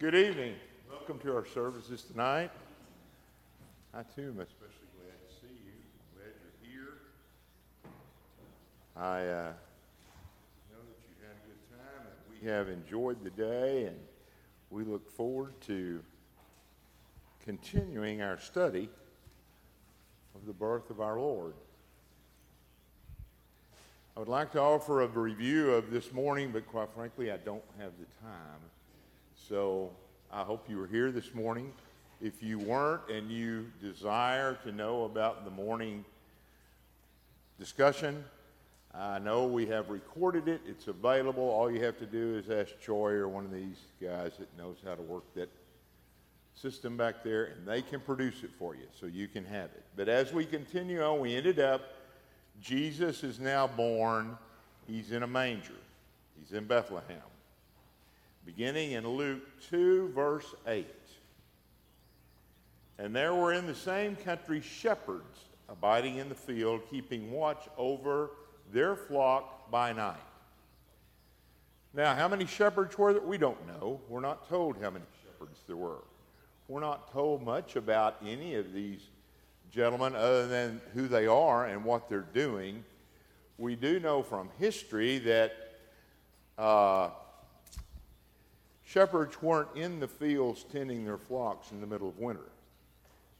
Good evening. Welcome to our services tonight. I too am especially glad to see you. Glad you're here. I uh, know that you had a good time and we have enjoyed the day, and we look forward to continuing our study of the birth of our Lord. I would like to offer a review of this morning, but quite frankly, I don't have the time. So I hope you were here this morning. If you weren't and you desire to know about the morning discussion, I know we have recorded it. It's available. All you have to do is ask Troy or one of these guys that knows how to work that system back there, and they can produce it for you so you can have it. But as we continue on, we ended up, Jesus is now born. He's in a manger, he's in Bethlehem. Beginning in Luke 2, verse 8. And there were in the same country shepherds abiding in the field, keeping watch over their flock by night. Now, how many shepherds were there? We don't know. We're not told how many shepherds there were. We're not told much about any of these gentlemen other than who they are and what they're doing. We do know from history that uh, shepherds weren't in the fields tending their flocks in the middle of winter.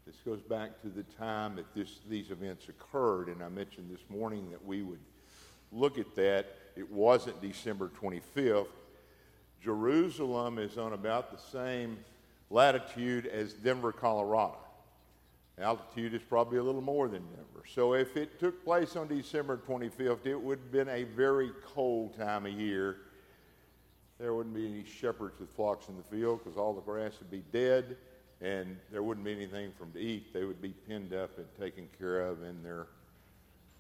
This goes back to the time that this, these events occurred, and I mentioned this morning that we would look at that. It wasn't December 25th. Jerusalem is on about the same latitude as Denver, Colorado. Altitude is probably a little more than Denver. So if it took place on December 25th, it would have been a very cold time of year. There wouldn't be any shepherds with flocks in the field because all the grass would be dead and there wouldn't be anything for them to eat. They would be penned up and taken care of in their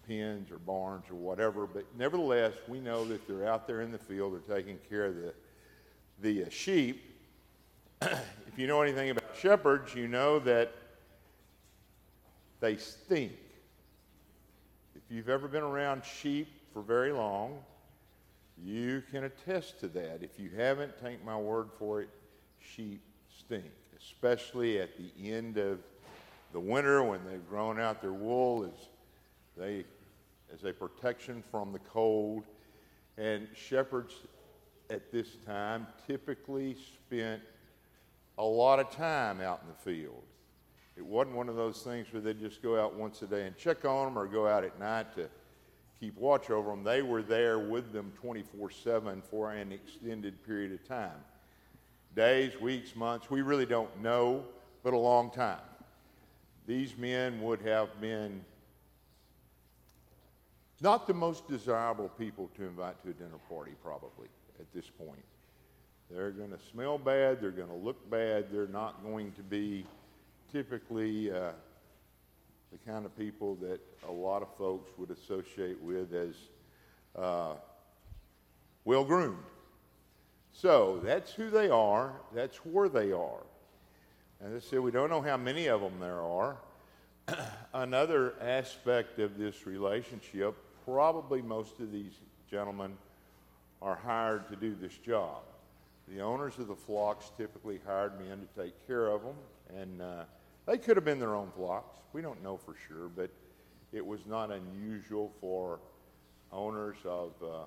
pens or barns or whatever. But nevertheless, we know that they're out there in the field. They're taking care of the, the uh, sheep. if you know anything about shepherds, you know that they stink. If you've ever been around sheep for very long, you can attest to that. If you haven't, take my word for it, sheep stink, especially at the end of the winter when they've grown out their wool as they as a protection from the cold. And shepherds at this time typically spent a lot of time out in the field. It wasn't one of those things where they'd just go out once a day and check on them or go out at night to keep watch over them. They were there with them 24 7 for an extended period of time days, weeks, months, we really don't know, but a long time. These men would have been not the most desirable people to invite to a dinner party, probably, at this point. They're going to smell bad, they're going to look bad, they're not going to be typically uh, the kind of people that a lot of folks would associate with as uh, well groomed. So that's who they are, that's where they are. And I said, we don't know how many of them there are. Another aspect of this relationship, probably most of these gentlemen are hired to do this job. The owners of the flocks typically hired men to take care of them, and uh, they could have been their own flocks. We don't know for sure, but it was not unusual for owners of uh,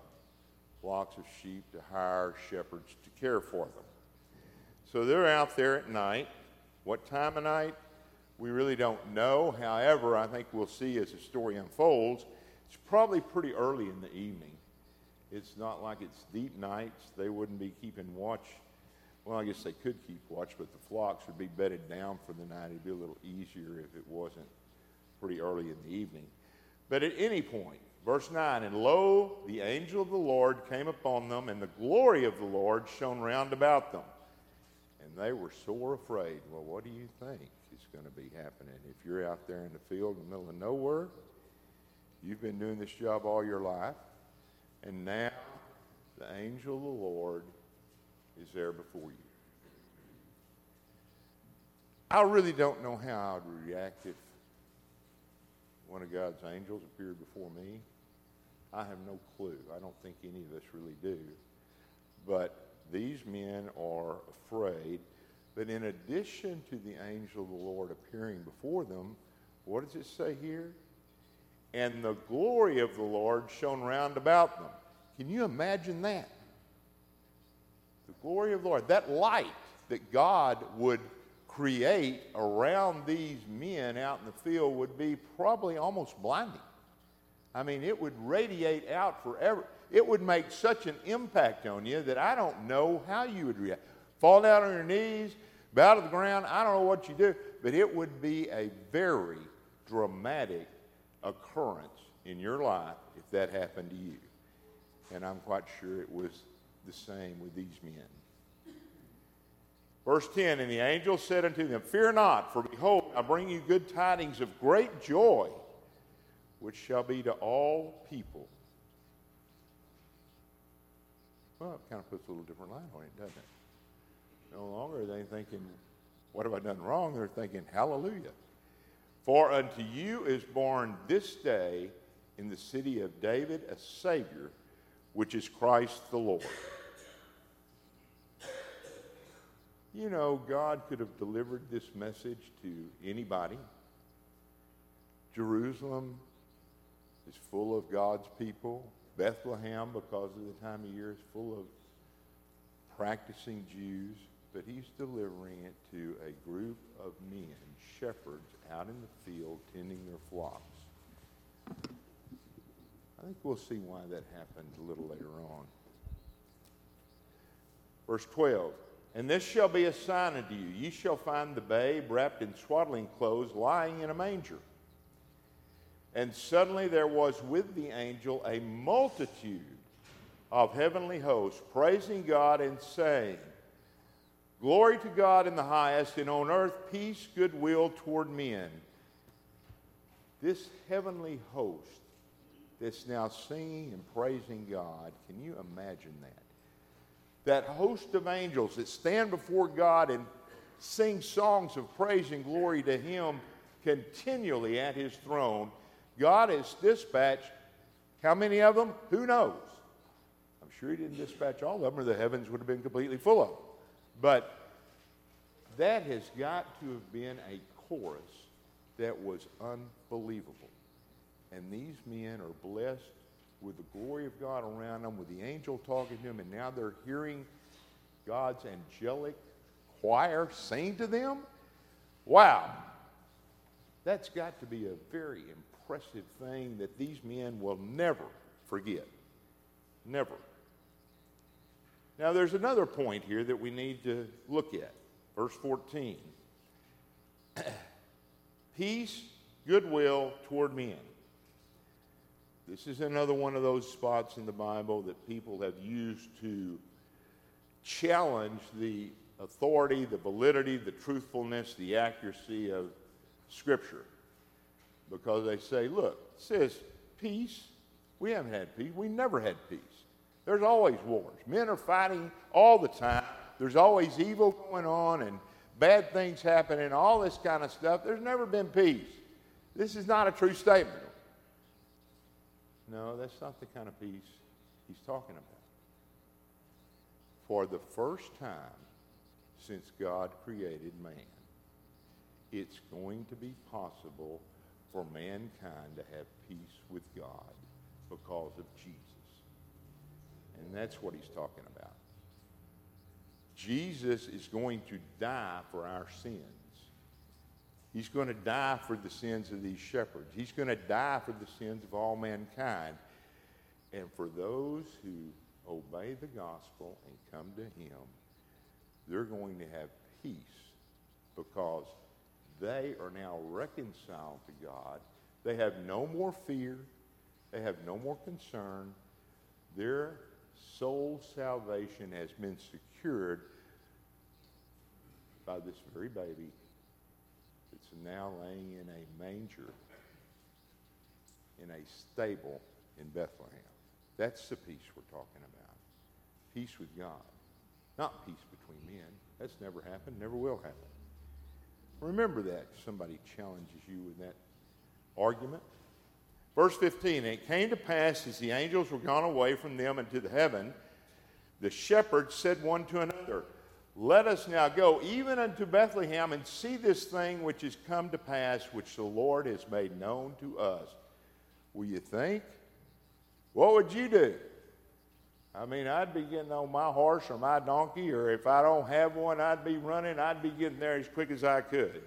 flocks of sheep to hire shepherds to care for them. So they're out there at night. What time of night? We really don't know. However, I think we'll see as the story unfolds, it's probably pretty early in the evening. It's not like it's deep nights. They wouldn't be keeping watch. Well, I guess they could keep watch, but the flocks would be bedded down for the night. It'd be a little easier if it wasn't pretty early in the evening. But at any point, Verse 9 And lo, the angel of the Lord came upon them, and the glory of the Lord shone round about them. And they were sore afraid. Well, what do you think is going to be happening? If you're out there in the field in the middle of nowhere, you've been doing this job all your life, and now the angel of the Lord is there before you. I really don't know how I would react if one of God's angels appeared before me. I have no clue. I don't think any of us really do. But these men are afraid. But in addition to the angel of the Lord appearing before them, what does it say here? And the glory of the Lord shone round about them. Can you imagine that? The glory of the Lord, that light that God would create around these men out in the field would be probably almost blinding. I mean, it would radiate out forever. It would make such an impact on you that I don't know how you would react. Fall down on your knees, bow to the ground, I don't know what you do, but it would be a very dramatic occurrence in your life if that happened to you. And I'm quite sure it was the same with these men. Verse 10 And the angel said unto them, Fear not, for behold, I bring you good tidings of great joy, which shall be to all people. Well, it kind of puts a little different light on it, doesn't it? No longer are they thinking, What have I done wrong? They're thinking, Hallelujah. For unto you is born this day in the city of David a Savior, which is Christ the Lord. You know, God could have delivered this message to anybody. Jerusalem is full of God's people. Bethlehem, because of the time of year, is full of practicing Jews. But he's delivering it to a group of men, shepherds, out in the field tending their flocks. I think we'll see why that happened a little later on. Verse 12 and this shall be a sign unto you. Ye shall find the babe wrapped in swaddling clothes, lying in a manger. And suddenly there was with the angel a multitude of heavenly hosts, praising God and saying, Glory to God in the highest, and on earth peace, goodwill toward men. This heavenly host that's now singing and praising God, can you imagine that? that host of angels that stand before God and sing songs of praise and glory to Him continually at His throne. God has dispatched how many of them? Who knows? I'm sure He didn't dispatch all of them, or the heavens would have been completely full of them. But that has got to have been a chorus that was unbelievable. And these men are blessed with the glory of God around them, with the angel talking to them, and now they're hearing God's angelic choir sing to them? Wow. That's got to be a very impressive thing that these men will never forget. Never. Now, there's another point here that we need to look at. Verse 14 Peace, goodwill toward men. This is another one of those spots in the Bible that people have used to challenge the authority, the validity, the truthfulness, the accuracy of Scripture. Because they say, look, it says peace. We haven't had peace. We never had peace. There's always wars. Men are fighting all the time. There's always evil going on and bad things happening, all this kind of stuff. There's never been peace. This is not a true statement. No, that's not the kind of peace he's talking about. For the first time since God created man, it's going to be possible for mankind to have peace with God because of Jesus. And that's what he's talking about. Jesus is going to die for our sins. He's going to die for the sins of these shepherds. He's going to die for the sins of all mankind. And for those who obey the gospel and come to Him, they're going to have peace because they are now reconciled to God. They have no more fear. They have no more concern. Their soul salvation has been secured by this very baby now laying in a manger in a stable in Bethlehem. That's the peace we're talking about. Peace with God, not peace between men. That's never happened, never will happen. Remember that if somebody challenges you with that argument. Verse 15, and it came to pass as the angels were gone away from them into the heaven, the shepherds said one to another, Let us now go even unto Bethlehem and see this thing which has come to pass, which the Lord has made known to us. Will you think? What would you do? I mean, I'd be getting on my horse or my donkey, or if I don't have one, I'd be running. I'd be getting there as quick as I could.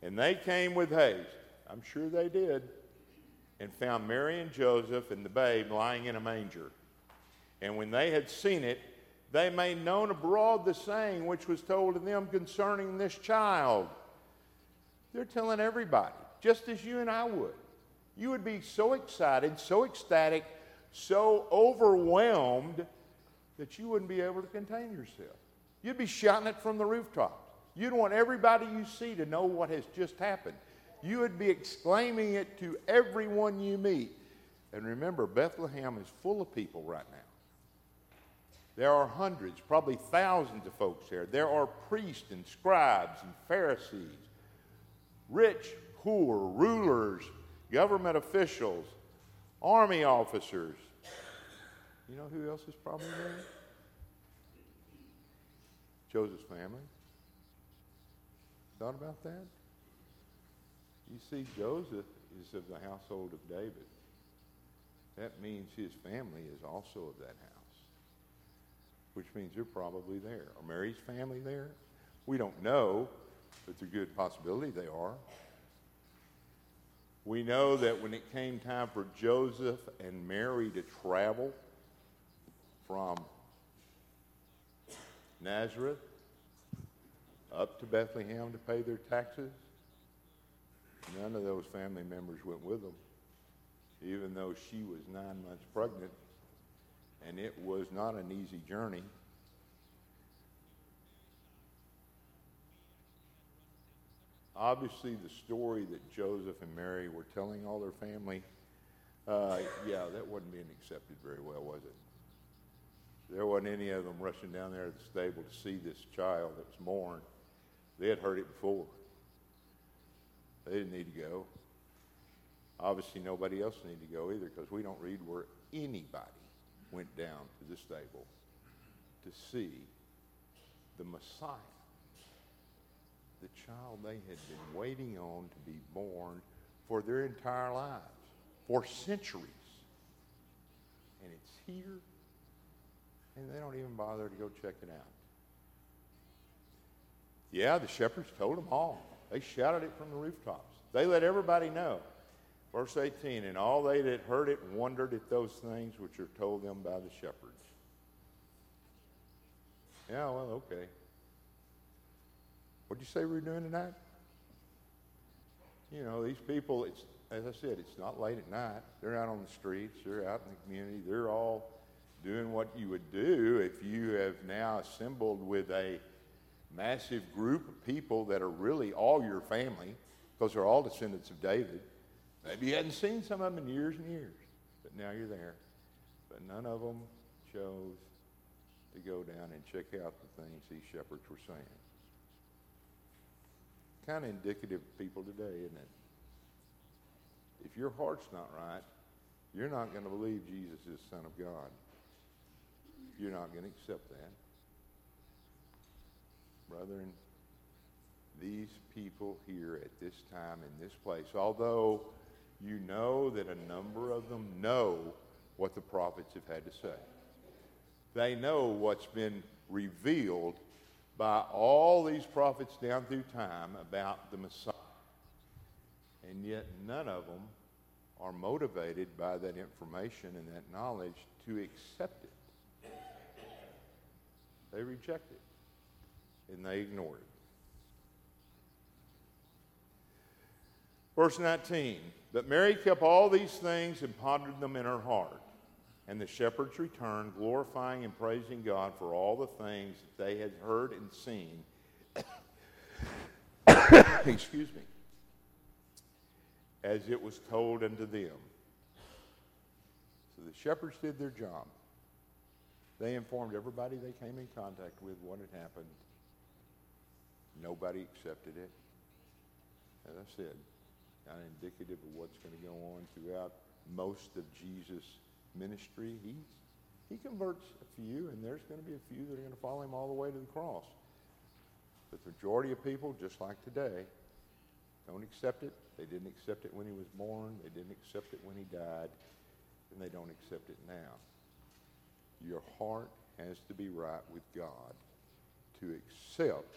And they came with haste. I'm sure they did and found Mary and Joseph and the babe lying in a manger. And when they had seen it, they made known abroad the saying which was told to them concerning this child. They're telling everybody, just as you and I would. You would be so excited, so ecstatic, so overwhelmed that you wouldn't be able to contain yourself. You'd be shouting it from the rooftops. You'd want everybody you see to know what has just happened you would be exclaiming it to everyone you meet. And remember, Bethlehem is full of people right now. There are hundreds, probably thousands of folks there. There are priests and scribes and Pharisees, rich, poor, rulers, government officials, army officers. You know who else is probably there? Joseph's family. Thought about that? You see, Joseph is of the household of David. That means his family is also of that house, which means they're probably there. Are Mary's family there? We don't know, but it's a good possibility they are. We know that when it came time for Joseph and Mary to travel from Nazareth up to Bethlehem to pay their taxes, None of those family members went with them, even though she was nine months pregnant, and it was not an easy journey. Obviously, the story that Joseph and Mary were telling all their family, uh, yeah, that wasn't being accepted very well, was it? There wasn't any of them rushing down there to the stable to see this child that was born. They had heard it before. They didn't need to go. Obviously, nobody else needed to go either because we don't read where anybody went down to the stable to see the Messiah, the child they had been waiting on to be born for their entire lives, for centuries. And it's here, and they don't even bother to go check it out. Yeah, the shepherds told them all. They shouted it from the rooftops. They let everybody know. Verse 18, and all they that heard it wondered at those things which are told them by the shepherds. Yeah, well, okay. What did you say we were doing tonight? You know, these people, it's, as I said, it's not late at night. They're out on the streets, they're out in the community, they're all doing what you would do if you have now assembled with a massive group of people that are really all your family, because they're all descendants of David. Maybe you hadn't seen some of them in years and years, but now you're there. But none of them chose to go down and check out the things these shepherds were saying. Kind of indicative of people today, isn't it? If your heart's not right, you're not going to believe Jesus is Son of God. You're not going to accept that brethren, these people here at this time in this place, although you know that a number of them know what the prophets have had to say, they know what's been revealed by all these prophets down through time about the Messiah. And yet none of them are motivated by that information and that knowledge to accept it. They reject it and they ignored it. Verse 19 But Mary kept all these things and pondered them in her heart. And the shepherds returned, glorifying and praising God for all the things that they had heard and seen. Excuse me. As it was told unto them. So the shepherds did their job. They informed everybody they came in contact with what had happened Nobody accepted it. As I said, not indicative of what's going to go on throughout most of Jesus' ministry. He, he converts a few, and there's going to be a few that are going to follow him all the way to the cross. But the majority of people, just like today, don't accept it. They didn't accept it when he was born. They didn't accept it when he died. And they don't accept it now. Your heart has to be right with God to accept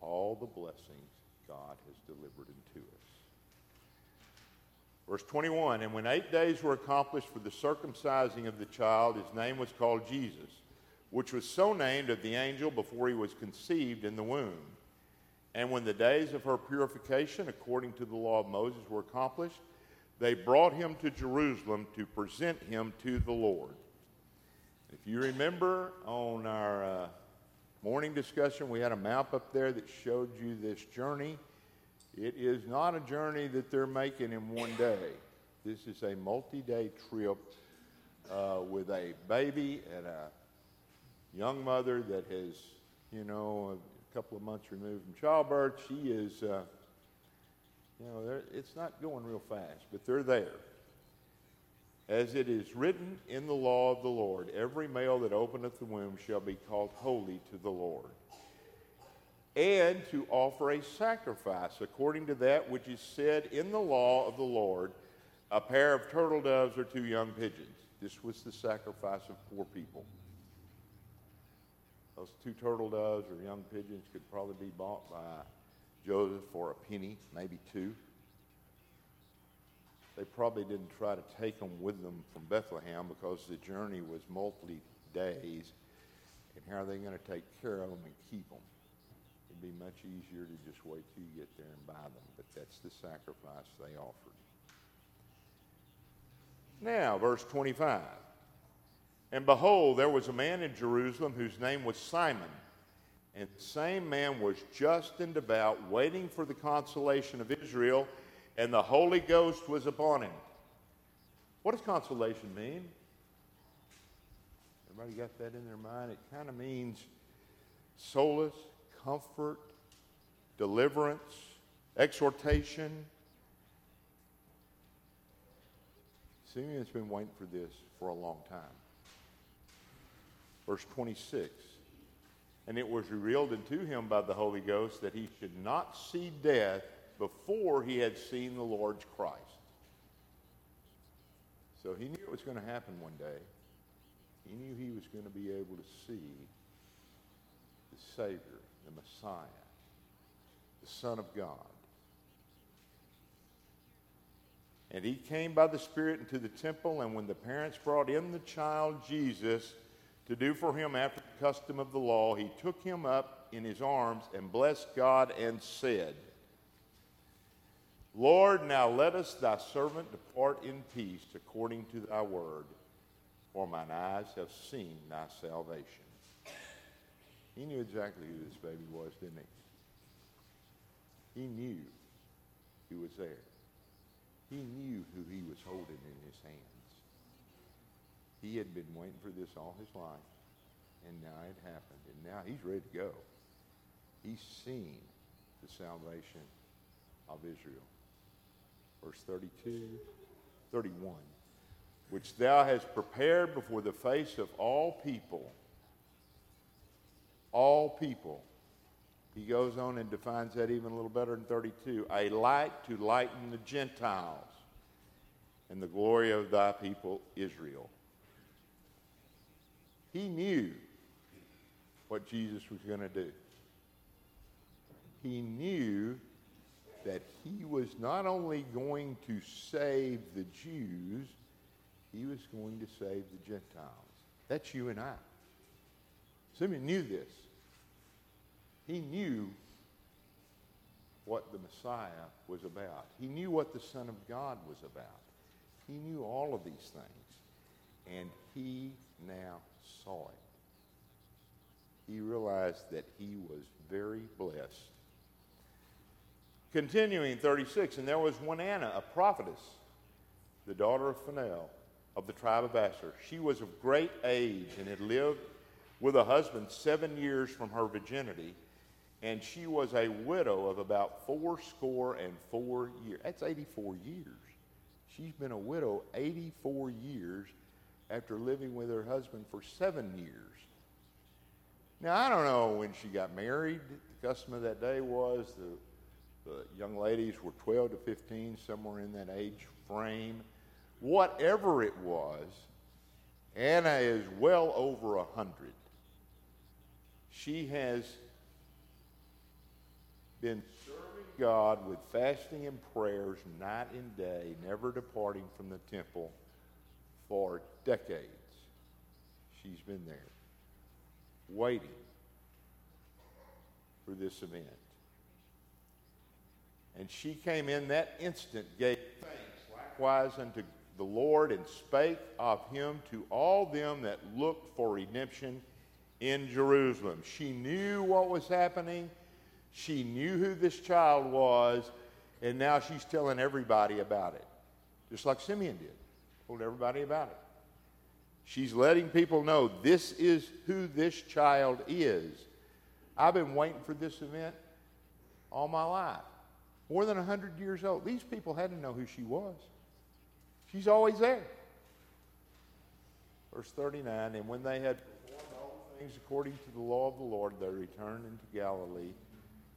all the blessings God has delivered unto us. Verse 21 And when eight days were accomplished for the circumcising of the child, his name was called Jesus, which was so named of the angel before he was conceived in the womb. And when the days of her purification, according to the law of Moses, were accomplished, they brought him to Jerusalem to present him to the Lord. If you remember on our uh, morning discussion, we had a map up there that showed you this journey. It is not a journey that they're making in one day. This is a multi day trip uh, with a baby and a young mother that has, you know, a couple of months removed from childbirth. She is, uh, you know, it's not going real fast, but they're there. As it is written in the law of the Lord, every male that openeth the womb shall be called holy to the Lord. And to offer a sacrifice according to that which is said in the law of the Lord, a pair of turtle doves or two young pigeons. This was the sacrifice of poor people. Those two turtle doves or young pigeons could probably be bought by Joseph for a penny, maybe two. They probably didn't try to take them with them from Bethlehem because the journey was multi days. And how are they going to take care of them and keep them? It'd be much easier to just wait till you get there and buy them. But that's the sacrifice they offered. Now, verse 25. And behold, there was a man in Jerusalem whose name was Simeon. And the same man was just and devout, waiting for the consolation of Israel and the Holy Ghost was upon him. What does consolation mean? Everybody got that in their mind? It kind of means solace, comfort, deliverance, exhortation. Simeon's been waiting for this for a long time. Verse 26 And it was revealed unto him by the Holy Ghost that he should not see death before he had seen the Lord's Christ. So he knew it was going to happen one day. He knew he was going to be able to see the Savior, the Messiah, the Son of God. And he came by the Spirit into the temple, and when the parents brought in the child Jesus to do for him after the custom of the law, he took him up in his arms and blessed God and said, Lord, now let us, thy servant, depart in peace according to thy word, for mine eyes have seen thy salvation. He knew exactly who this baby was, didn't he? He knew he was there. He knew who he was holding in his hands. He had been waiting for this all his life, and now it happened, and now he's ready to go. He's seen the salvation of Israel verse 32, 31, which thou hast prepared before the face of all people. All people. He goes on and defines that even a little better in 32. A light to lighten the Gentiles and the glory of thy people Israel. He knew what Jesus was going to do. He knew that he was not only going to save the Jews, he was going to save the Gentiles. That's you and I. Simeon knew this. He knew what the Messiah was about. He knew what the Son of God was about. He knew all of these things. And he now saw it. He realized that he was very blessed Continuing 36, and there was one Anna, a prophetess, the daughter of Phanuel of the tribe of Asher. She was of great age and had lived with a husband seven years from her virginity, and she was a widow of about fourscore and four years. That's 84 years. She's been a widow 84 years after living with her husband for seven years. Now, I don't know when she got married. The custom of that day was the, the young ladies were 12 to 15, somewhere in that age frame. Whatever it was, Anna is well over a 100. She has been serving God with fasting and prayers night and day, never departing from the temple for decades. She's been there waiting for this event. And she came in that instant, gave thanks likewise unto the Lord, and spake of him to all them that looked for redemption in Jerusalem. She knew what was happening. She knew who this child was, and now she's telling everybody about it. Just like Simeon did. Told everybody about it. She's letting people know this is who this child is. I've been waiting for this event all my life. More than 100 years old. These people had to know who she was. She's always there. Verse 39 And when they had performed all things according to the law of the Lord, they returned into Galilee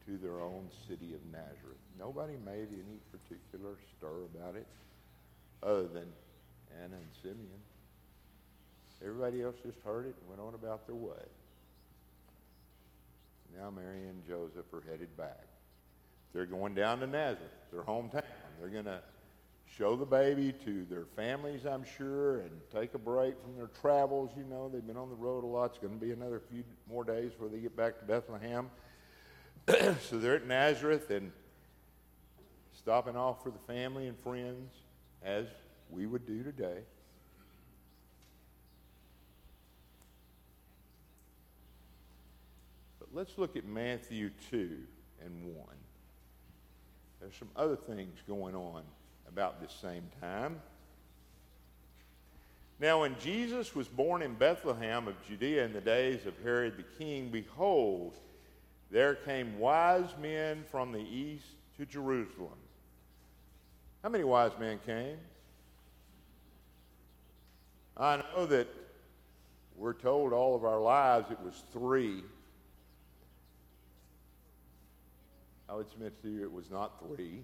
to their own city of Nazareth. Nobody made any particular stir about it other than Anna and Simeon. Everybody else just heard it and went on about their way. Now Mary and Joseph are headed back. They're going down to Nazareth, their hometown. They're going to show the baby to their families, I'm sure, and take a break from their travels. You know, they've been on the road a lot. It's going to be another few more days before they get back to Bethlehem. so they're at Nazareth and stopping off for the family and friends, as we would do today. But let's look at Matthew 2 and 1. There's some other things going on about this same time. Now, when Jesus was born in Bethlehem of Judea in the days of Herod the king, behold, there came wise men from the east to Jerusalem. How many wise men came? I know that we're told all of our lives it was three. I would submit to you it was not three.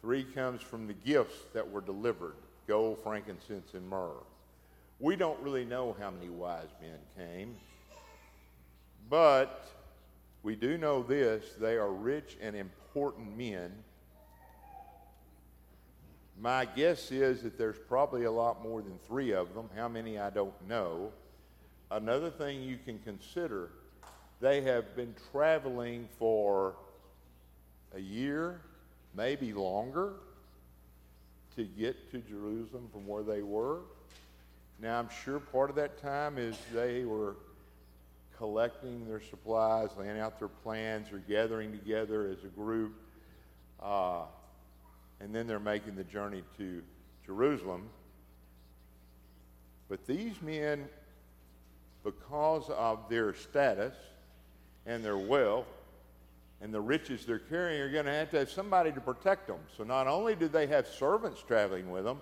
Three comes from the gifts that were delivered gold, frankincense, and myrrh. We don't really know how many wise men came, but we do know this they are rich and important men. My guess is that there's probably a lot more than three of them. How many, I don't know. Another thing you can consider they have been traveling for a year, maybe longer, to get to Jerusalem from where they were. Now, I'm sure part of that time is they were collecting their supplies, laying out their plans, or gathering together as a group. Uh, and then they're making the journey to Jerusalem. But these men, because of their status and their wealth and the riches they're carrying, are going to have to have somebody to protect them. So not only do they have servants traveling with them,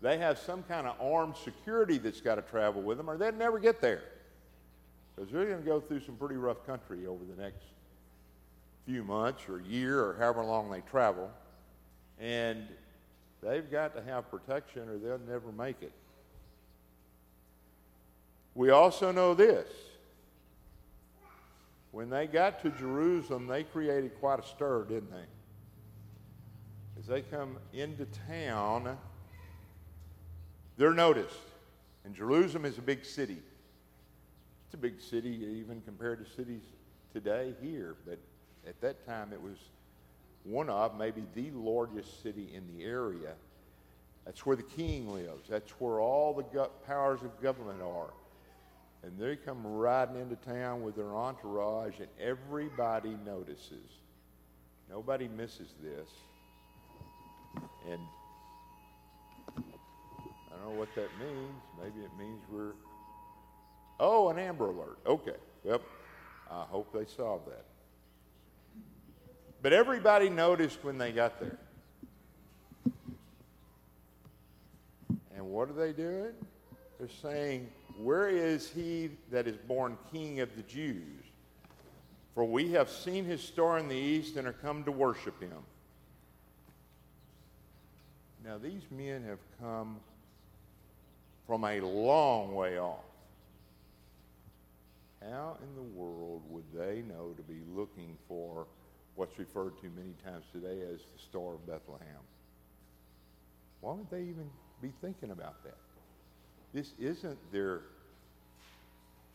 they have some kind of armed security that's got to travel with them, or they'd never get there because they're going to go through some pretty rough country over the next few months or year or however long they travel. And they've got to have protection or they'll never make it. We also know this. When they got to Jerusalem, they created quite a stir, didn't they? As they come into town, they're noticed. And Jerusalem is a big city. It's a big city, even compared to cities today here, but at that time it was one of, maybe the largest city in the area. That's where the king lives. That's where all the powers of government are. And they come riding into town with their entourage, and everybody notices. Nobody misses this. And I don't know what that means. Maybe it means we're Oh, an Amber Alert. Okay. Yep. I hope they solve that. But everybody noticed when they got there. And what are they doing? They're saying, Where is he that is born king of the Jews? For we have seen his star in the east and are come to worship him. Now, these men have come from a long way off. How in the world would they know to be looking for what's referred to many times today as the Star of Bethlehem? Why would they even be thinking about that? This isn't their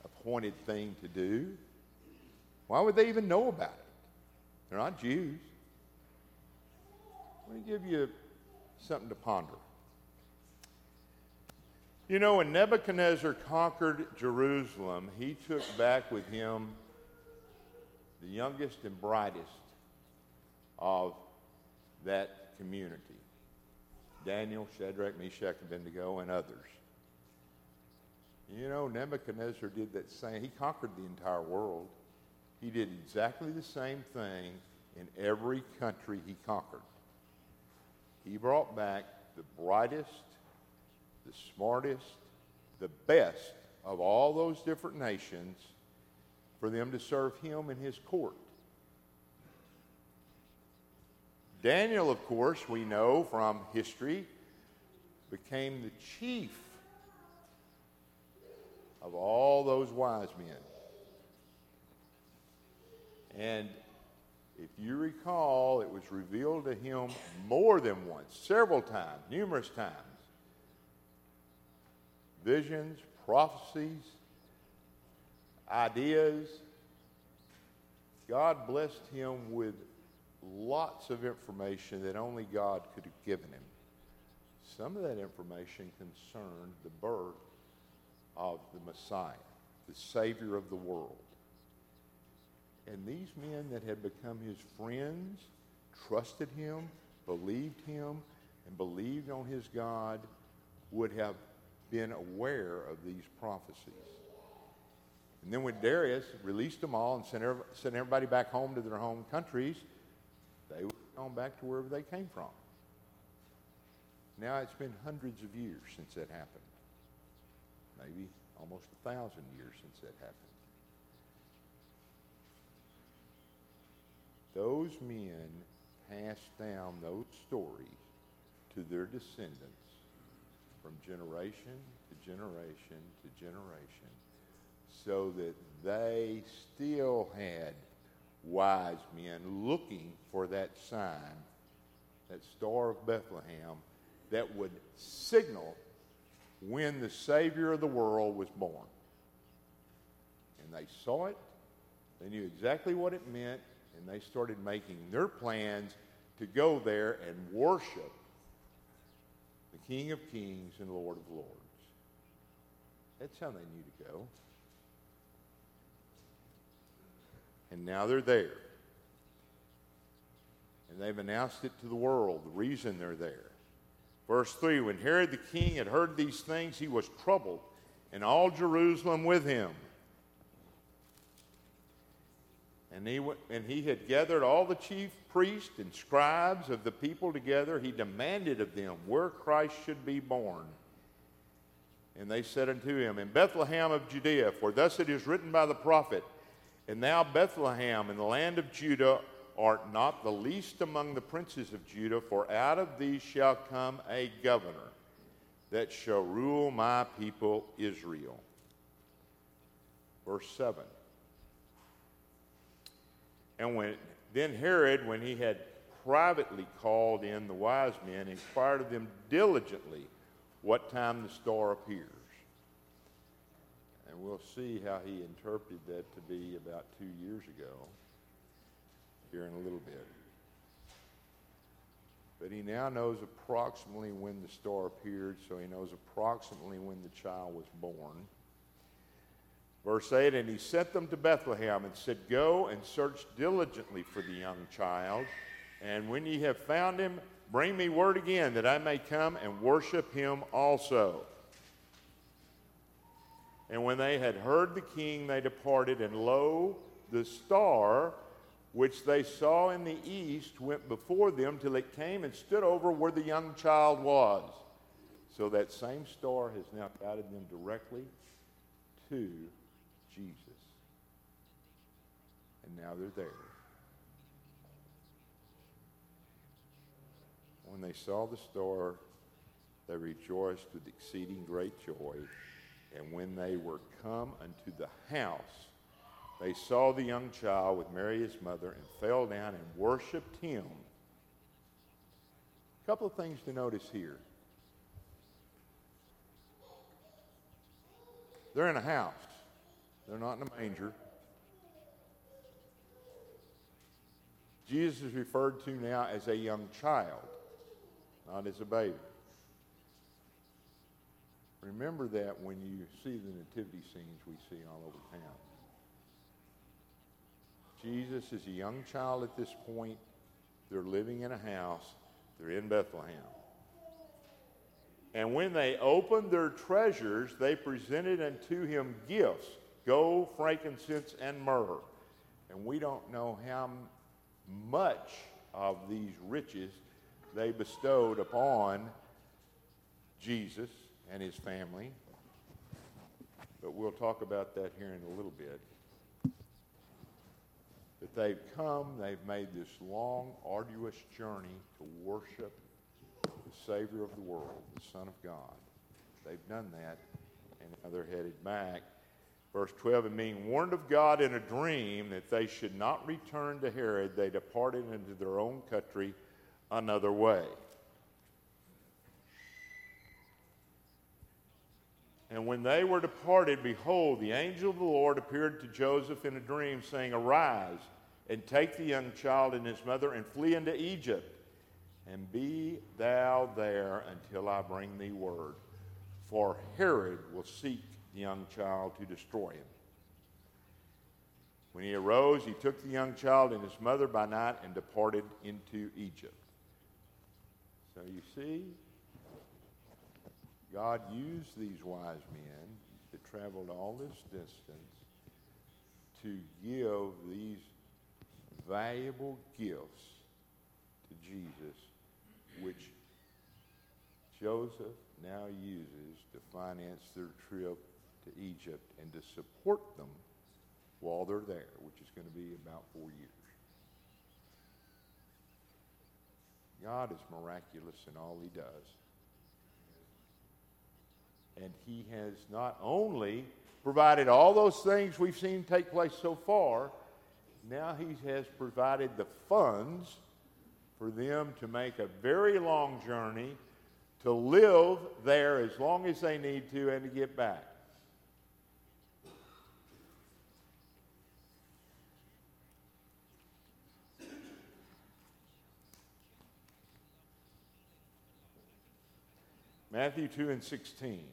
appointed thing to do. Why would they even know about it? They're not Jews. Let me give you something to ponder. You know, when Nebuchadnezzar conquered Jerusalem, he took back with him the youngest and brightest of that community Daniel, Shadrach, Meshach, Abednego, and others. You know, Nebuchadnezzar did that same, he conquered the entire world. He did exactly the same thing in every country he conquered. He brought back the brightest, the smartest, the best of all those different nations for them to serve him in his court. Daniel, of course, we know from history, became the chief of all those wise men. And if you recall, it was revealed to him more than once, several times, numerous times. Visions, prophecies, ideas. God blessed him with lots of information that only God could have given him. Some of that information concerned the birth of the Messiah, the Savior of the world. And these men that had become his friends trusted him, believed him, and believed on his God would have been aware of these prophecies. And then when Darius released them all and sent, sent everybody back home to their home countries, they would have gone back to wherever they came from. Now it's been hundreds of years since that happened. Maybe almost a thousand years since that happened. Those men passed down those stories to their descendants from generation to generation to generation so that they still had wise men looking for that sign, that star of Bethlehem, that would signal when the Savior of the world was born. And they saw it, they knew exactly what it meant, and they started making their plans to go there and worship the King of Kings and Lord of Lords. That's how they knew to go. And now they're there. And they've announced it to the world, the reason they're there. Verse 3 When Herod the king had heard these things, he was troubled, and all Jerusalem with him. And he, went, and he had gathered all the chief priests and scribes of the people together. He demanded of them where Christ should be born. And they said unto him, In Bethlehem of Judea, for thus it is written by the prophet, And thou, Bethlehem, in the land of Judah, art not the least among the princes of Judah, for out of thee shall come a governor that shall rule my people Israel. Verse 7. And when then Herod, when he had privately called in the wise men, inquired of them diligently what time the star appears. And we'll see how he interpreted that to be about two years ago here in a little bit. But he now knows approximately when the star appeared, so he knows approximately when the child was born. Verse 8 And he sent them to Bethlehem and said, Go and search diligently for the young child, and when ye have found him, bring me word again that I may come and worship him also. And when they had heard the king, they departed, and lo, the star which they saw in the east went before them till it came and stood over where the young child was. So that same star has now guided them directly to Jesus. And now they're there. When they saw the star, they rejoiced with exceeding great joy. And when they were come unto the house, they saw the young child with Mary his mother and fell down and worshiped him. A couple of things to notice here. They're in a house. They're not in a manger. Jesus is referred to now as a young child, not as a baby. Remember that when you see the nativity scenes we see all over town. Jesus is a young child at this point. They're living in a house. They're in Bethlehem. And when they opened their treasures, they presented unto him gifts gold, frankincense, and myrrh. And we don't know how much of these riches they bestowed upon Jesus and his family. But we'll talk about that here in a little bit. That they've come, they've made this long, arduous journey to worship the Savior of the world, the Son of God. They've done that, and now they're headed back. Verse 12, and being warned of God in a dream that they should not return to Herod, they departed into their own country another way. And when they were departed, behold, the angel of the Lord appeared to Joseph in a dream, saying, Arise and take the young child and his mother and flee into Egypt, and be thou there until I bring thee word. For Herod will seek the young child to destroy him. When he arose, he took the young child and his mother by night and departed into Egypt. So you see, God used these wise men that traveled all this distance to give these valuable gifts to Jesus, which Joseph now uses to finance their trip to Egypt and to support them while they're there, which is going to be about four years. God is miraculous in all he does. And he has not only provided all those things we've seen take place so far, now he has provided the funds for them to make a very long journey, to live there as long as they need to, and to get back. Matthew 2 and 16.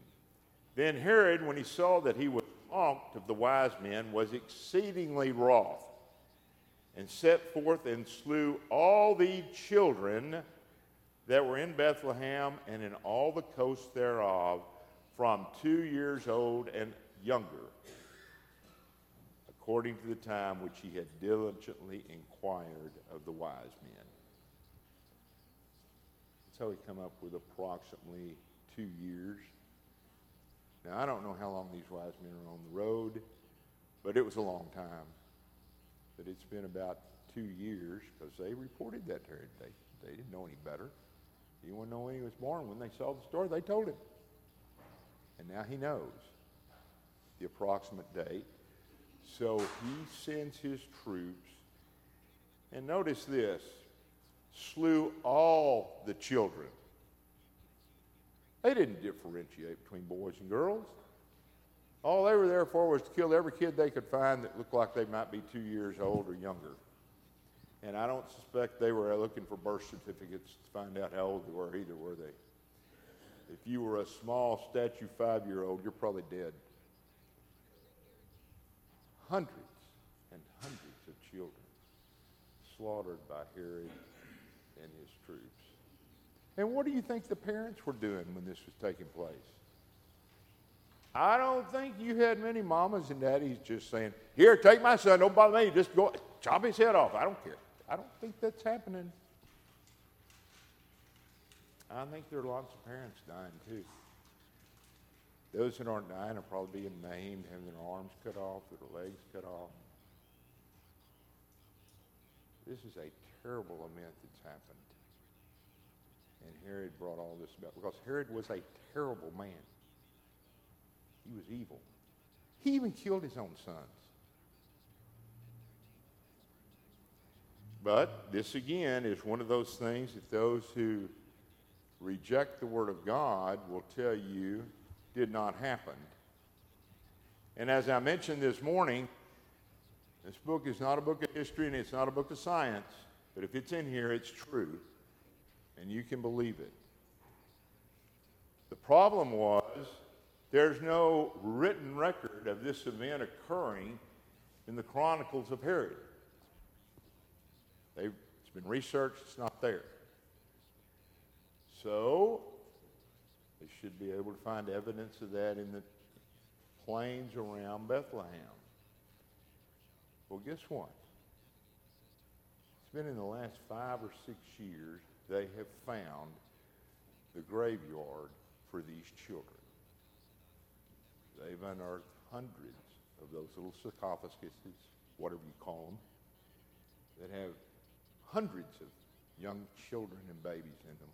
Then Herod, when he saw that he was mocked of the wise men, was exceedingly wroth, and set forth and slew all the children that were in Bethlehem and in all the coasts thereof, from two years old and younger, according to the time which he had diligently inquired of the wise men. So he come up with approximately two years. Now, I don't know how long these wise men are on the road, but it was a long time. But it's been about two years because they reported that to Herod. They, they didn't know any better. He didn't know when he was born. When they saw the story, they told him. And now he knows the approximate date. So he sends his troops. And notice this slew all the children they didn't differentiate between boys and girls. All they were there for was to kill every kid they could find that looked like they might be two years old or younger. And I don't suspect they were looking for birth certificates to find out how old they were either, were they? If you were a small statue five year old, you're probably dead. Hundreds and hundreds of children slaughtered by Herod and his troops. And what do you think the parents were doing when this was taking place? I don't think you had many mamas and daddies just saying, Here, take my son, don't bother me, just go chop his head off. I don't care. I don't think that's happening. I think there are lots of parents dying too. Those that aren't dying are probably being maimed, having their arms cut off, their legs cut off. This is a terrible event that's happened. And Herod brought all this about because Herod was a terrible man. He was evil. He even killed his own sons. But this again is one of those things that those who reject the Word of God will tell you did not happen. And as I mentioned this morning, this book is not a book of history and it's not a book of science, but if it's in here, it's true, and you can believe it. The problem was there's no written record of this event occurring in the Chronicles of Herod. They've, it's been researched, it's not there. So, they should be able to find evidence of that in the plains around Bethlehem. Well, guess what? It's been in the last five or six years they have found the graveyard for these children. They've unearthed hundreds of those little sarcophaguses, whatever you call them, that have hundreds of young children and babies in them.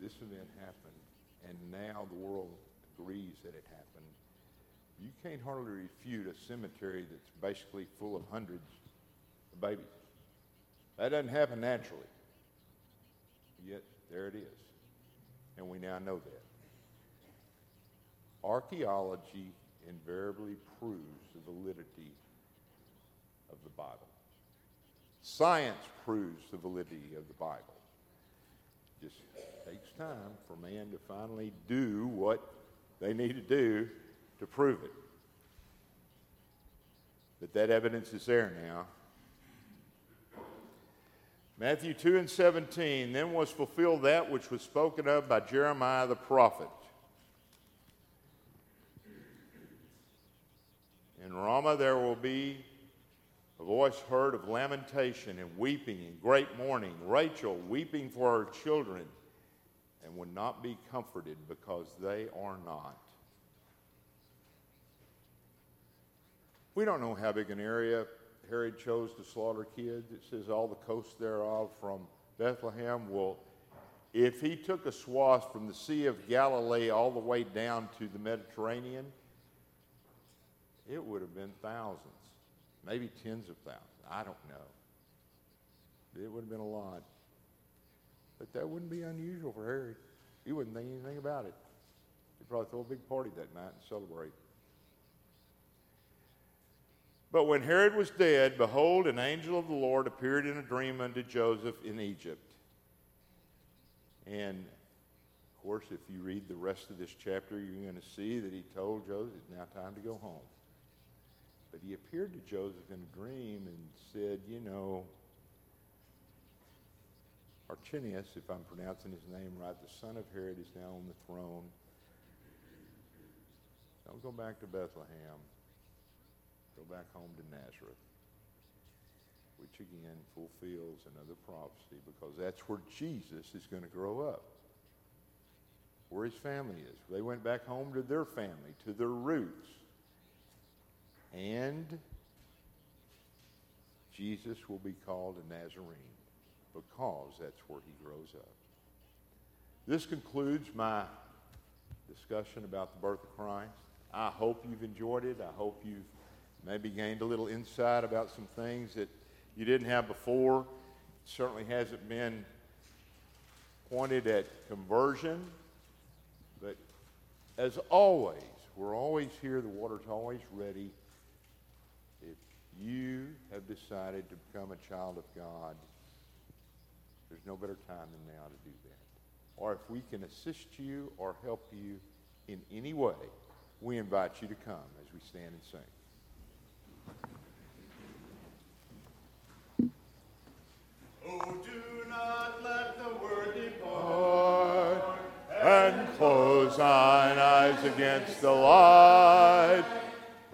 This event happened, and now the world agrees that it happened. You can't hardly refute a cemetery that's basically full of hundreds of babies. That doesn't happen naturally. Yet, there it is. And we now know that. Archaeology invariably proves the validity of the Bible. Science proves the validity of the Bible. It just takes time for man to finally do what they need to do to prove it. But that evidence is there now. Matthew 2 and 17, then was fulfilled that which was spoken of by Jeremiah the prophet. In Ramah there will be a voice heard of lamentation and weeping and great mourning, Rachel weeping for her children, and would not be comforted because they are not. We don't know how big an area Herod chose to slaughter kids. It says all the coast thereof from Bethlehem will, if he took a swath from the Sea of Galilee all the way down to the Mediterranean, it would have been thousands, maybe tens of thousands. I don't know. It would have been a lot. But that wouldn't be unusual for Herod. He wouldn't think anything about it. He'd probably throw a big party that night and celebrate. But when Herod was dead, behold, an angel of the Lord appeared in a dream unto Joseph in Egypt. And of course, if you read the rest of this chapter, you're going to see that he told Joseph, it's now time to go home. But he appeared to Joseph in a dream and said, You know, Archinius, if I'm pronouncing his name right, the son of Herod is now on the throne. Don't go back to Bethlehem. Go back home to Nazareth, which again fulfills another prophecy because that's where Jesus is going to grow up, where his family is. They went back home to their family, to their roots. And Jesus will be called a Nazarene because that's where he grows up. This concludes my discussion about the birth of Christ. I hope you've enjoyed it. I hope you've maybe gained a little insight about some things that you didn't have before. It certainly hasn't been pointed at conversion, but as always, we're always here, the water's always ready. You have decided to become a child of God, there's no better time than now to do that. Or if we can assist you or help you in any way, we invite you to come as we stand and sing. Oh, do not let the word depart and close thine eyes against the light.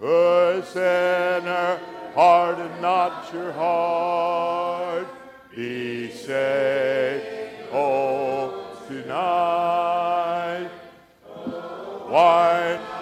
O sinner, harden not your heart. be saved. Oh, tonight. Why